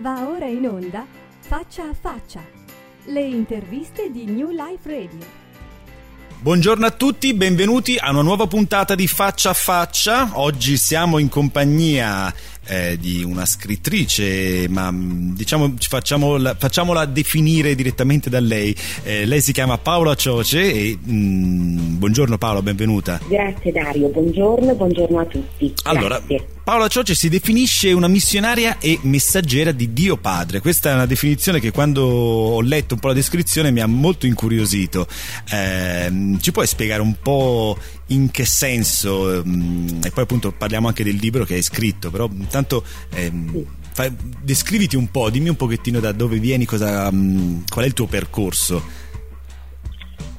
Va ora in onda Faccia a Faccia, le interviste di New Life Radio. Buongiorno a tutti, benvenuti a una nuova puntata di Faccia a Faccia. Oggi siamo in compagnia eh, di una scrittrice, ma mm, diciamo facciamola, facciamola definire direttamente da lei. Eh, lei si chiama Paola Cioce e mm, buongiorno Paola, benvenuta. Grazie Dario, buongiorno, buongiorno a tutti. Allora, Grazie. Paola Cioce si definisce una missionaria e messaggera di Dio Padre. Questa è una definizione che quando ho letto un po' la descrizione mi ha molto incuriosito. Eh, ci puoi spiegare un po' in che senso? Ehm, e poi appunto parliamo anche del libro che hai scritto, però intanto ehm, fai- descriviti un po', dimmi un pochettino da dove vieni, cosa, mm, qual è il tuo percorso.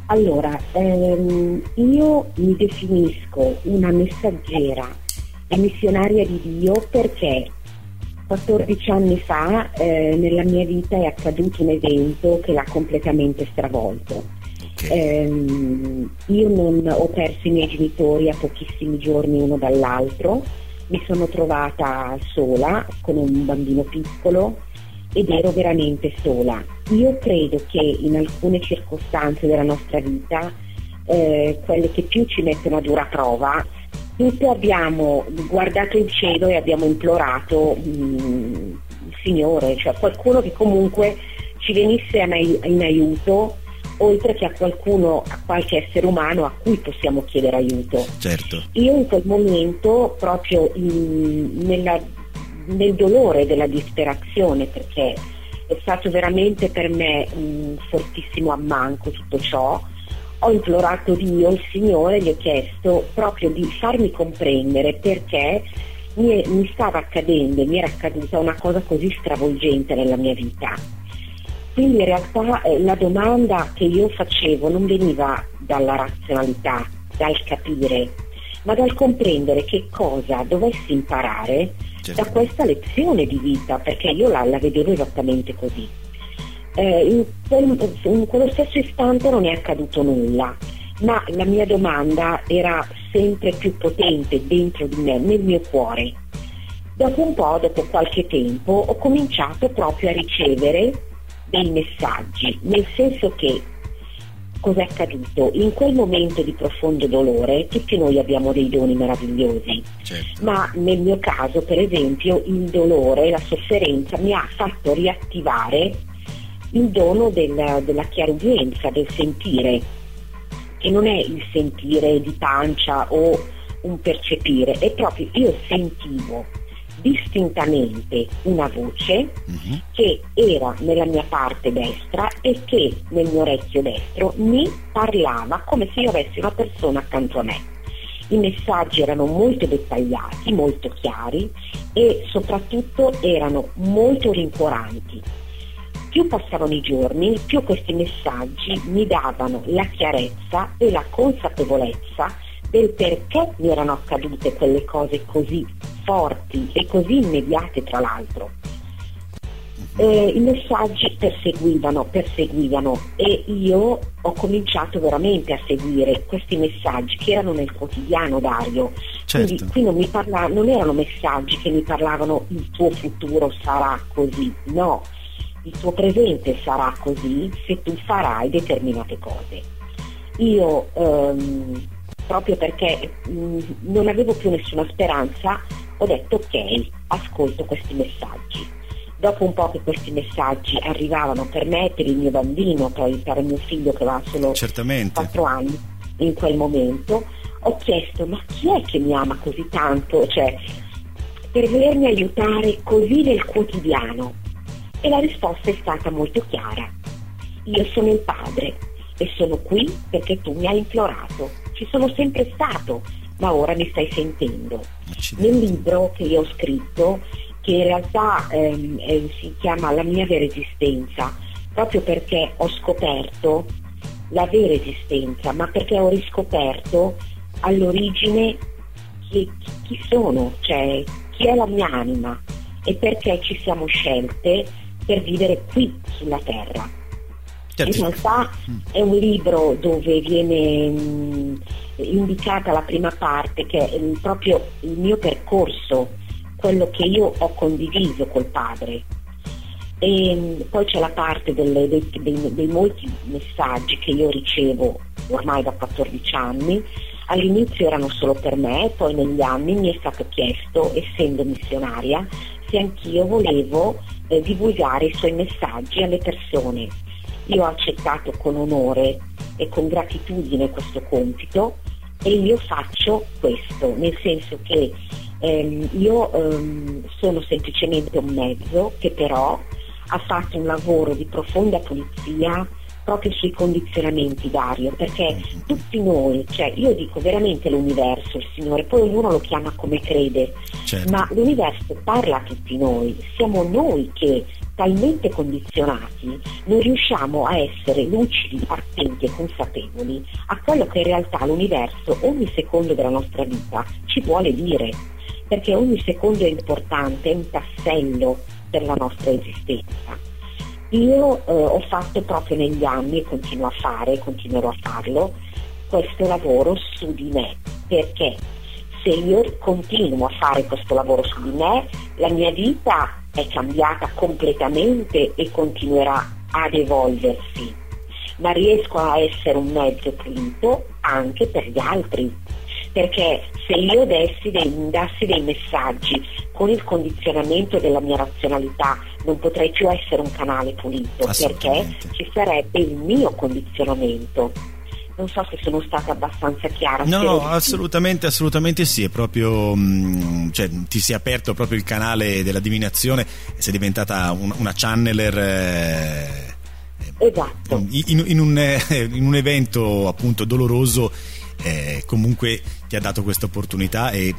Allora, ehm, io mi definisco una messaggera e missionaria di Dio perché 14 anni fa eh, nella mia vita è accaduto un evento che l'ha completamente stravolto. Ok. Ehm, io non ho perso i miei genitori a pochissimi giorni uno dall'altro, mi sono trovata sola con un bambino piccolo ed ero veramente sola. Io credo che in alcune circostanze della nostra vita, eh, quelle che più ci mettono a dura prova, tutti abbiamo guardato il cielo e abbiamo implorato mm, il Signore, cioè qualcuno che comunque ci venisse in aiuto, oltre che a qualcuno, a qualche essere umano a cui possiamo chiedere aiuto. Certo. Io in quel momento, proprio in- nella- nel dolore della disperazione, perché è stato veramente per me un fortissimo ammanco tutto ciò, ho implorato Dio, il Signore, gli ho chiesto proprio di farmi comprendere perché mi, mi stava accadendo, mi era accaduta una cosa così stravolgente nella mia vita. Quindi in realtà eh, la domanda che io facevo non veniva dalla razionalità, dal capire, ma dal comprendere che cosa dovessi imparare Certo. da questa lezione di vita, perché io la, la vedevo esattamente così. Eh, in, quel- in quello stesso istante non è accaduto nulla, ma la mia domanda era sempre più potente dentro di me, nel mio cuore. Dopo un po', dopo qualche tempo, ho cominciato proprio a ricevere dei messaggi, nel senso che cos'è accaduto? In quel momento di profondo dolore tutti noi abbiamo dei doni meravigliosi, certo. ma nel mio caso per esempio il dolore, la sofferenza mi ha fatto riattivare il dono del- della chiarudienza, del sentire, che non è il sentire di pancia o un percepire, è proprio io sentivo distintamente una voce Mhm. che era nella mia parte destra e che nel mio orecchio destro mi parlava come se io avessi una persona accanto a me. I messaggi erano molto dettagliati, molto chiari e soprattutto erano molto rincuoranti. Più passavano i giorni, più questi messaggi mi davano la chiarezza e la consapevolezza del perché mi erano accadute quelle cose così forti e così immediate tra l'altro. Eh, I messaggi perseguivano, perseguivano e io ho cominciato veramente a seguire questi messaggi che erano nel quotidiano Dario. Certo. Quindi qui non, mi parla- non erano messaggi che mi parlavano il tuo futuro sarà così, no, il tuo presente sarà così se tu farai determinate cose. Io ehm, proprio perché mh, non avevo più nessuna speranza ho detto ok, ascolto questi messaggi. Dopo un po' che questi messaggi arrivavano per me, per il mio bambino, per mio figlio che aveva solo Certamente. 4 anni in quel momento, ho chiesto ma chi è che mi ama così tanto? Cioè, per volermi aiutare così nel quotidiano? E la risposta è stata molto chiara. Io sono il padre e sono qui perché tu mi hai implorato. Ci sono sempre stato, ma ora mi stai sentendo. Accidenti. Nel libro che io ho scritto, che in realtà ehm, eh, si chiama La mia vera esistenza, proprio perché ho scoperto la vera esistenza, ma perché ho riscoperto all'origine chi, chi sono, cioè chi è la mia anima e perché ci siamo scelte per vivere qui sulla terra. Certo. In realtà è un libro dove viene mh, indicata la prima parte che è il- proprio il mio percorso, quello che io ho condiviso col padre. E mm, poi c'è la parte delle, dei, dei, dei molti messaggi che io ricevo ormai da 14 anni All'inizio erano solo per me, poi negli anni mi è stato chiesto, essendo missionaria, se anch'io volevo eh, divulgare i suoi messaggi alle persone. Io ho accettato con onore e con gratitudine questo compito e io faccio questo, nel senso che ehm, io ehm, sono semplicemente un mezzo che però ha fatto un lavoro di profonda pulizia proprio sui condizionamenti Dario, perché tutti noi, cioè io dico veramente l'universo, il Signore, poi ognuno lo chiama come crede, certo. ma l'universo parla a tutti noi, siamo noi che talmente condizionati non riusciamo a essere lucidi, attenti e consapevoli a quello che in realtà l'universo ogni secondo della nostra vita ci vuole dire, perché ogni secondo è importante, è un tassello per la nostra esistenza. Io eh, ho fatto proprio negli anni e continuo a fare, continuerò a farlo, questo lavoro su di me, perché se io continuo a fare questo lavoro su di me, la mia vita è cambiata completamente e continuerà ad evolversi, ma riesco a essere un mezzo pulito anche per gli altri, perché se io dessi dei, dassi dei messaggi con il condizionamento della mia razionalità non potrei più essere un canale pulito perché ci sarebbe il mio condizionamento non so se sono stata abbastanza chiara. No, no, assolutamente, assolutamente sì, è proprio, mm, cioè, ti si è aperto proprio il canale della divinazione sei diventata un, una channeler. Eh, esatto. In, in, un, eh, in, un, evento appunto doloroso, eh, comunque ti ha dato questa opportunità e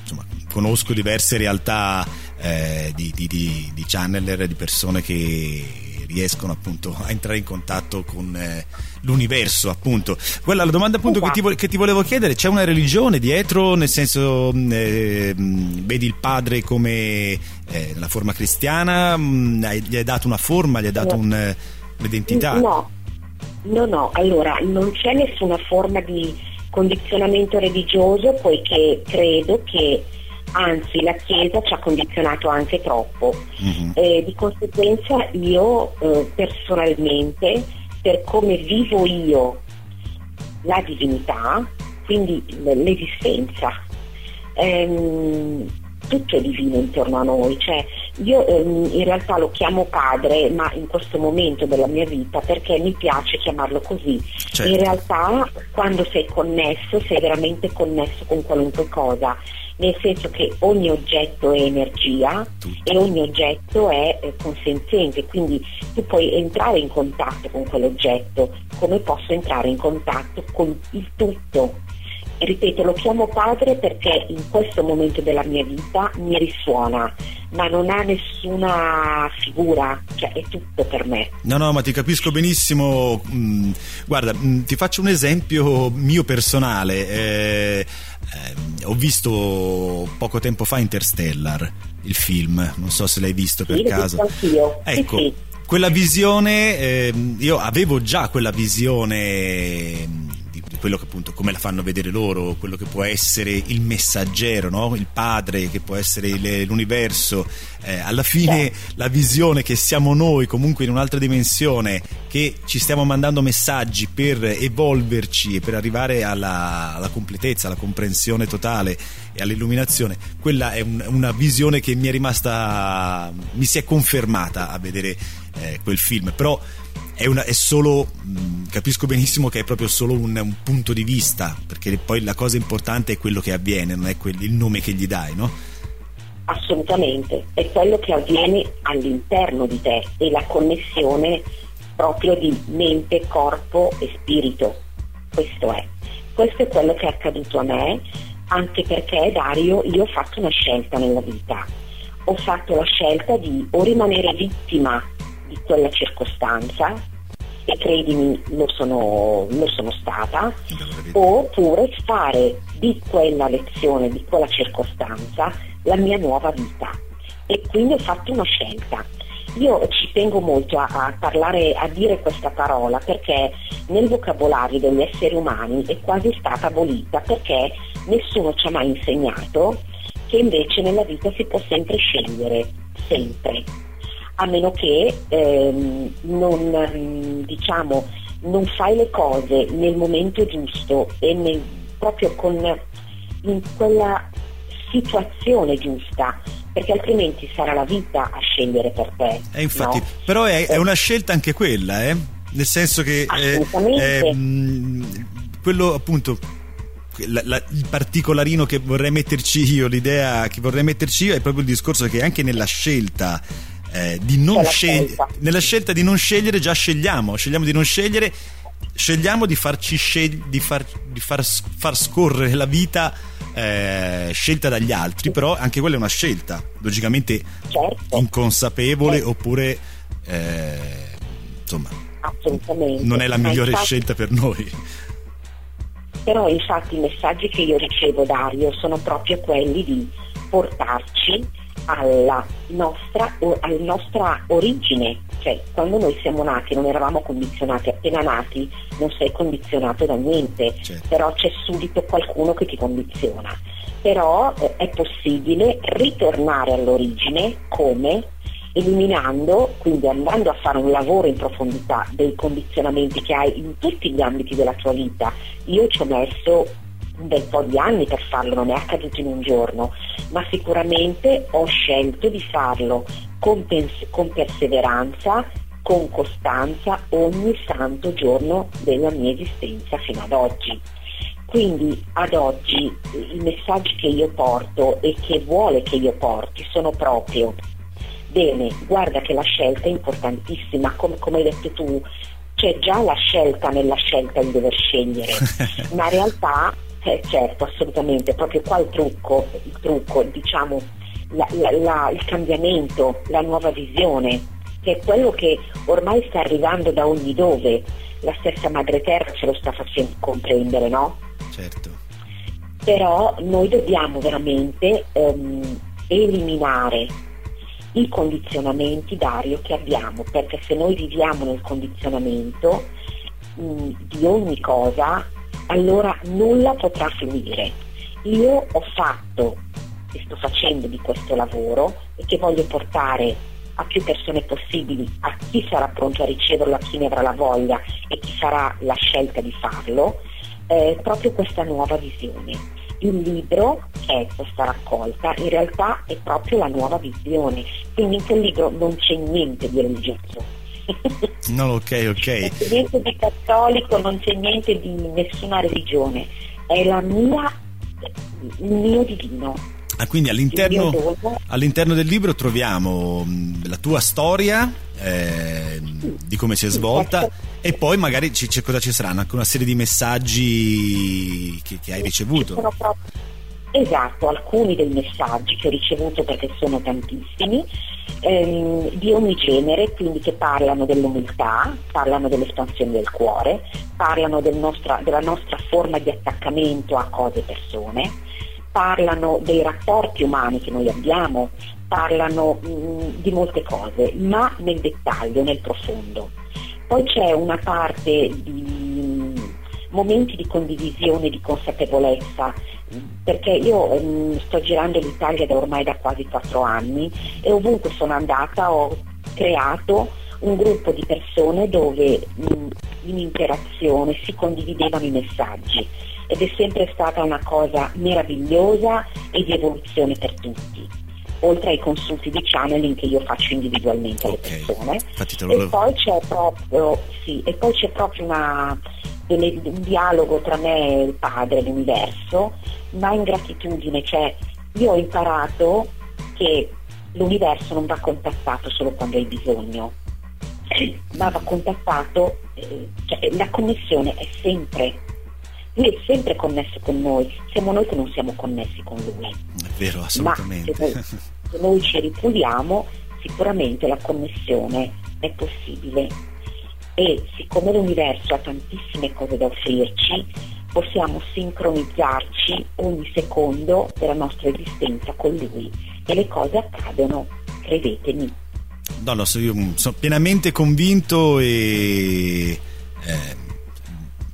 insomma, conosco diverse realtà eh, di, di, di, di, channeler, di persone che riescono appunto a entrare in contatto con eh, l'universo appunto. Quella la domanda appunto che ti, che ti, volevo chiedere. C'è una religione dietro? Nel senso mm, eh, mm, vedi il padre come eh, la forma cristiana? Mh, mm, gli hai dato una forma? Gli hai dato un, un'identità no no no allora non c'è nessuna forma di condizionamento religioso poiché credo che anzi la Chiesa ci ha condizionato anche troppo. Mm-hmm. Eh, di conseguenza io eh, personalmente, per come vivo io la divinità, quindi l'esistenza, ehm, tutto è divino intorno a noi, cioè io ehm, in realtà lo chiamo padre, ma in questo momento della mia vita perché mi piace chiamarlo così. Certo. In realtà quando sei connesso, sei veramente connesso con qualunque cosa nel senso che ogni oggetto è energia Tutto. e ogni oggetto è eh, consenziente, quindi tu puoi entrare in contatto con quell'oggetto come posso entrare in contatto con il tutto. Ripeto, lo chiamo padre perché in questo momento della mia vita mi risuona, ma non ha nessuna figura, cioè è tutto per me. No, no, ma ti capisco benissimo. Mm, guarda, mm, ti faccio un esempio mio personale. Eh, eh, ho visto poco tempo fa Interstellar, il film, non so se l'hai visto per sì, caso. Anch'io. Ecco, sì, sì. quella visione, eh, io avevo già quella visione quello che appunto come la fanno vedere loro, quello che può essere il messaggero, no? il padre, che può essere il, l'universo, eh, alla fine la visione che siamo noi comunque in un'altra dimensione, che ci stiamo mandando messaggi per evolverci e per arrivare alla, alla completezza, alla comprensione totale e all'illuminazione, quella è un, una visione che mi è rimasta, mi si è confermata a vedere eh, quel film, però è, una, è solo, mh, mm, capisco benissimo che è proprio solo un, un, punto di vista, perché poi la cosa importante è quello che avviene, non è quel, il nome che gli dai, no? Assolutamente, è quello che avviene all'interno di te e la connessione proprio di mente, corpo e spirito. Questo è. Questo è quello che è accaduto a me, anche perché Dario io ho fatto una scelta nella vita. Ho fatto la scelta di o rimanere vittima quella circostanza e credimi lo sono, lo sono stata, oppure fare di quella lezione, di quella circostanza, la mia nuova vita. E quindi ho fatto una scelta. Io ci tengo molto a, a, parlare, a dire questa parola perché nel vocabolario degli esseri umani è quasi stata abolita perché nessuno ci ha mai insegnato che invece nella vita si può sempre scegliere, sempre a meno che ehm, non, diciamo, non fai le cose nel momento giusto e nel, proprio con, in quella situazione giusta perché altrimenti sarà la vita a scegliere per te. Eh, infatti, no? però è, è, una scelta anche quella, eh? nel senso che eh, eh, quello appunto la, la, il particolarino che vorrei metterci io, l'idea che vorrei metterci io è proprio il discorso che anche nella scelta eh, di non scegliere, nella scelta di non scegliere già scegliamo, scegliamo di non scegliere, scegliamo di farci scegli, di, far, di far, far scorrere la vita eh, scelta dagli altri, però anche quella è una scelta, logicamente certo. inconsapevole certo. oppure eh, insomma non è la migliore infatti, scelta per noi. Però infatti i messaggi che io ricevo Dario sono proprio quelli di portarci alla nostra, alla nostra origine, cioè quando noi siamo nati non eravamo condizionati, appena nati non sei condizionato da niente, certo. però c'è subito qualcuno che ti condiziona. Però eh, è possibile ritornare all'origine come eliminando, quindi andando a fare un lavoro in profondità dei condizionamenti che hai in tutti gli ambiti della tua vita. Io ci ho messo un bel po' di anni per farlo, non è accaduto in un giorno, ma sicuramente ho scelto di farlo con, pens- con perseveranza, con costanza ogni santo giorno della mia esistenza fino ad oggi. Quindi ad oggi i messaggi che io porto e che vuole che io porti sono proprio bene, guarda che la scelta è importantissima, come, come hai detto tu, c'è già la scelta nella scelta di dover scegliere, ma in realtà eh, certo, assolutamente, proprio qua il trucco, il trucco diciamo, la, la, la, il cambiamento, la nuova visione, che è quello che ormai sta arrivando da ogni dove, la stessa Madre Terra ce lo sta facendo comprendere, no? Certo. Però noi dobbiamo veramente ehm, eliminare i condizionamenti Dario che abbiamo, perché se noi viviamo nel condizionamento mh, di ogni cosa allora nulla potrà fluire. Io ho fatto e sto facendo di questo lavoro e che voglio portare a più persone possibili, a chi sarà pronto a riceverlo, a chi ne avrà la voglia e chi farà la scelta di farlo, eh, proprio questa nuova visione. Il libro, che è questa raccolta, in realtà è proprio la nuova visione, quindi in quel libro non c'è niente di religioso, No, ok, ok. Niente di cattolico, non c'è niente di nessuna religione, è la mia, il mio divino. Ah, quindi all'interno, all'interno, del libro troviamo la tua storia eh, di come si è svolta e poi magari ci, cosa ci saranno? Anche una serie di messaggi che, che hai ricevuto. Proprio, esatto, alcuni dei messaggi che ho ricevuto perché sono tantissimi ehm, di ogni genere, quindi che parlano dell'umiltà, parlano dell'espansione del cuore, parlano del nostra, della nostra forma di attaccamento a cose e persone, parlano dei rapporti umani che noi abbiamo, parlano mh, mm, di molte cose, ma nel dettaglio, nel profondo. Poi c'è una parte di momenti di condivisione, di consapevolezza, perché io ehm, sto girando l'Italia da ormai da quasi quattro anni e ovunque sono andata ho creato un gruppo di persone dove mh, in interazione si condividevano i messaggi ed è sempre stata una cosa meravigliosa e di evoluzione per tutti oltre ai consulti di channeling che io faccio individualmente alle okay. persone e poi, proprio, sì, e poi c'è proprio una, delle, un dialogo tra me e il padre, l'universo, ma in gratitudine, cioè io ho imparato che l'universo non va contattato solo quando hai bisogno, ma va contattato, eh, cioè la connessione è sempre, lui è sempre connesso con noi, siamo noi che non siamo connessi con lui. È vero, assolutamente. Ma se noi, se noi ci ripuliamo, sicuramente la connessione è possibile e siccome l'universo ha tantissime cose da offrirci, possiamo sincronizzarci ogni secondo della nostra esistenza con lui e le cose accadono, credetemi. No, no, io sono pienamente convinto e eh,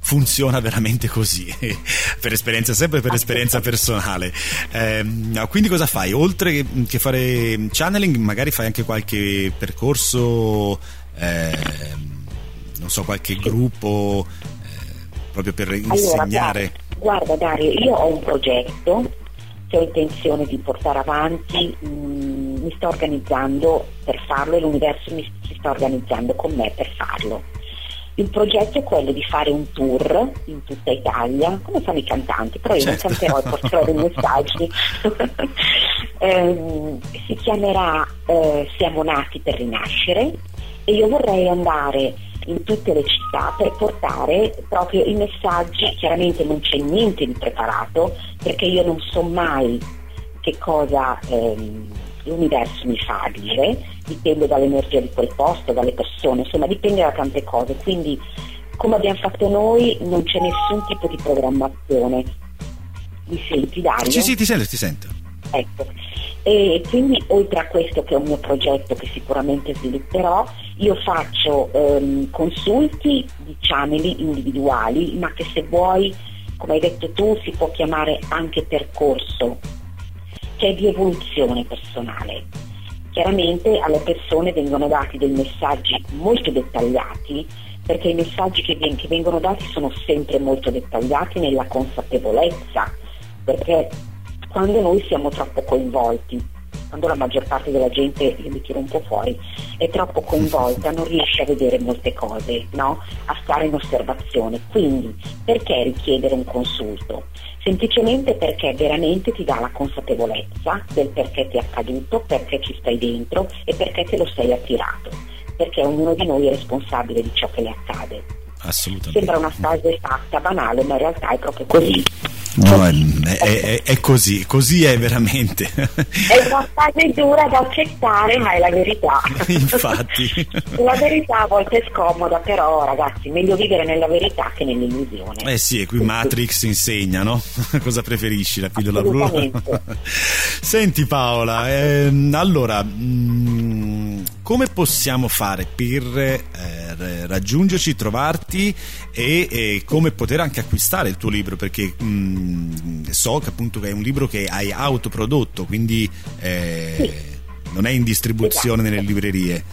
funziona veramente così, per esperienza, sempre per esperienza personale. Eh, quindi cosa fai? Oltre che fare channeling, magari fai anche qualche percorso, eh, non so, qualche gruppo eh, proprio per insegnare? Allora, guarda Dario, io ho un progetto che ho intenzione di portare avanti, mh, mm, mi sto organizzando per farlo e l'universo mi, si sta organizzando con me per farlo. Il progetto è quello di fare un tour in tutta Italia, come fanno i cantanti, però io certo. non canterò e porterò dei messaggi. eh, si chiamerà eh, Siamo nati per rinascere e io vorrei andare in tutte le città per portare proprio i messaggi, chiaramente non c'è niente di preparato perché io non so mai che cosa ehm, l'universo mi fa dire, dipende dall'energia di quel posto, dalle persone, insomma dipende da tante cose, quindi come abbiamo fatto noi non c'è nessun tipo di programmazione. Mi senti Dario? Sì, sì, ti sento, ti sento. Ecco, e quindi oltre a questo che è un mio progetto che sicuramente svilupperò, io faccio ehm, consulti di channel individuali, ma che se vuoi, come hai detto tu, si può chiamare anche percorso, che è di evoluzione personale. Chiaramente alle persone vengono dati dei messaggi molto dettagliati, perché i messaggi che, che vengono dati sono sempre molto dettagliati nella consapevolezza, perché quando noi siamo troppo coinvolti quando la maggior parte della gente, io mi tiro un po' fuori, è troppo coinvolta, non riesce a vedere molte cose, no? a stare in osservazione. Quindi perché richiedere un consulto? Semplicemente perché veramente ti dà la consapevolezza del perché ti è accaduto, perché ci stai dentro e perché te lo sei attirato, perché ognuno di noi è responsabile di ciò che le accade. Assolutamente. Sembra una frase fatta, banale, ma in realtà è proprio così. No, è, è, è, così, così è veramente. È una fase dura da accettare, ma è la verità. Infatti. La verità a volte è scomoda, però ragazzi, meglio vivere nella verità che nell'illusione. Eh sì, e qui Matrix insegna, no? Cosa preferisci, la pillola blu? Senti Paola, ehm, allora, mh, mm, come possiamo fare per eh, raggiungerci, trovarti e, e, come poter anche acquistare il tuo libro? Perché mh, mm, so che appunto è un libro che hai autoprodotto, quindi eh, sì. non è in distribuzione esatto. nelle librerie.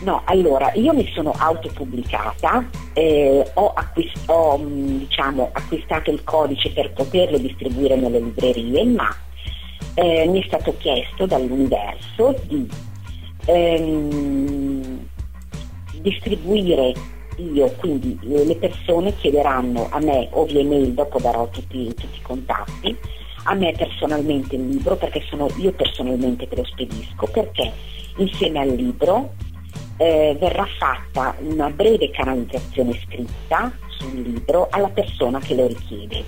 No, allora io mi sono autopubblicata, eh, ho, acquist- ho mm, diciamo, acquistato il codice per poterlo distribuire nelle librerie, ma eh, mi è stato chiesto dall'universo di ehm, distribuire io, quindi le persone chiederanno a me o via email, dopo darò tutti, tutti i contatti, a me personalmente il libro, perché sono io personalmente che lo spedisco, perché insieme al libro eh, verrà fatta una breve canalizzazione scritta sul libro alla persona che lo richiede.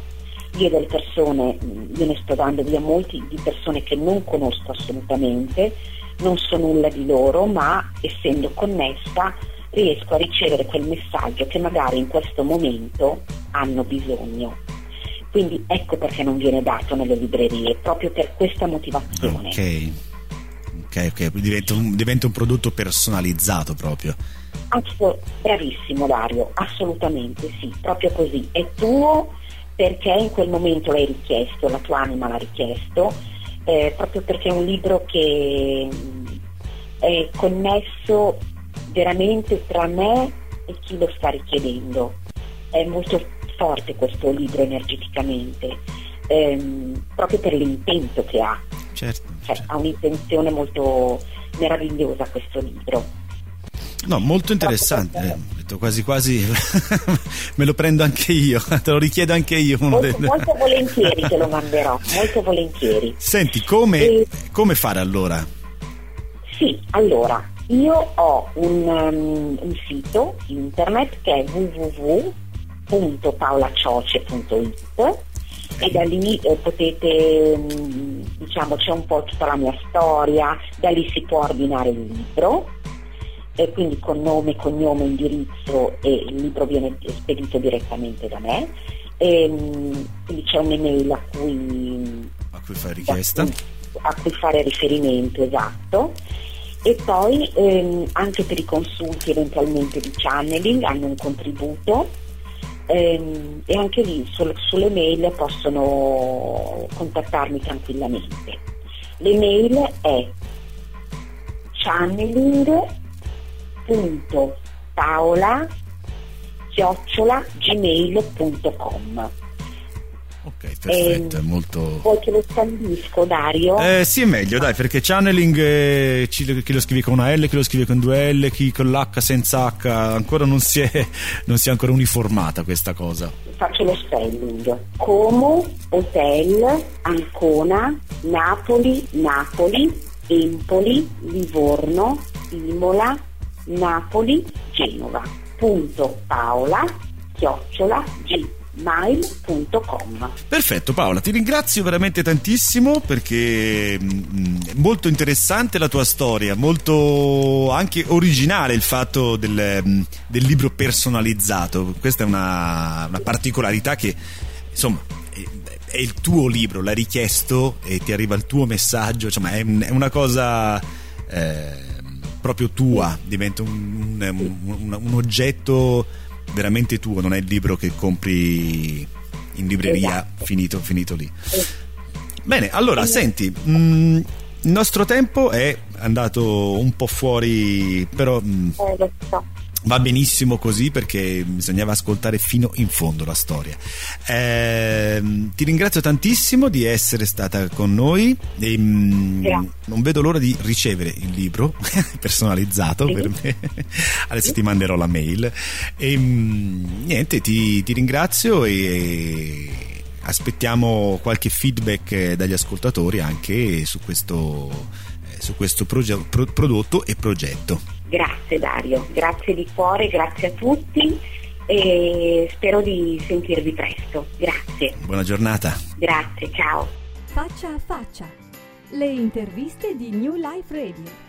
Io delle persone, io ne sto dando via molti di persone che non conosco assolutamente, non so nulla di loro, ma essendo connessa riesco a ricevere quel messaggio che magari in questo momento hanno bisogno. Quindi ecco perché non viene dato nelle librerie, proprio per questa motivazione. Ok, ok, ok, diventa un, diventa un prodotto personalizzato proprio. Assolut- bravissimo Dario, assolutamente sì, proprio così. È tuo perché in quel momento l'hai richiesto, la tua anima l'ha richiesto, eh, proprio perché è un libro che mm, è connesso veramente tra me e chi lo sta richiedendo. È molto forte questo libro energeticamente, ehm, proprio per l'intento che ha. Certo, cioè, certo. Ha un'intenzione molto meravigliosa questo libro. No, molto interessante, eh, quasi quasi me lo prendo anche io, te lo richiedo anche io. Molto, molto volentieri te lo manderò, molto volentieri. Senti, come, e... come fare allora? Sì, allora, io ho un, um, un sito internet che è www.paolacioce.it e da lì eh, potete, mm, diciamo, c'è un po' tutta la mia storia, da lì si può ordinare il libro, e quindi con nome, cognome, indirizzo e il libro viene spedito direttamente da me. E, mm, quindi c'è un'email a cui, a cui fare richiesta. A cui fare riferimento, esatto e poi ehm, anche per i consulti eventualmente di channeling hanno un contributo ehm, e anche lì sul, sulle mail possono contattarmi tranquillamente. L'email è channeling.paola gmail.com Ok, perfetto, è molto... Vuoi che lo scandisco, Dario? Eh, sì, è meglio, dai, perché channeling, eh, chi lo scrive con una L, chi lo scrive con due L, chi con l'H senza H, ancora non si è, non si è ancora uniformata questa cosa. Faccio lo spelling. Como, Hotel, Ancona, Napoli, Napoli, Empoli, Livorno, Imola, Napoli, Genova. Punto Paola, chiocciola, G mail.com. Perfetto Paola, ti ringrazio veramente tantissimo perché mh, mm, è molto interessante la tua storia, molto anche originale il fatto del, mm, del libro personalizzato, questa è una, una particolarità che insomma è, è, il tuo libro, l'hai richiesto e ti arriva il tuo messaggio, insomma è, è una cosa... Eh, proprio tua, diventa un, un, un, oggetto veramente tuo, non è il libro che compri in libreria esatto. finito, finito, lì. Bene, allora senti, mh, mm, il nostro tempo è andato un po' fuori, però mh, mm, eh, va benissimo così perché bisognava ascoltare fino in fondo la storia. Eh, ti ringrazio tantissimo di essere stata con noi e yeah. non vedo l'ora di ricevere il libro personalizzato sì. per me. Adesso sì. ti manderò la mail e niente, ti, ti ringrazio e aspettiamo qualche feedback dagli ascoltatori anche su questo, eh, su questo proge- pro- prodotto e progetto. Grazie Dario, grazie di cuore, grazie a tutti e spero di sentirvi presto. Grazie. Buona giornata. Grazie, ciao. Faccia a faccia. Le interviste di New Life Radio.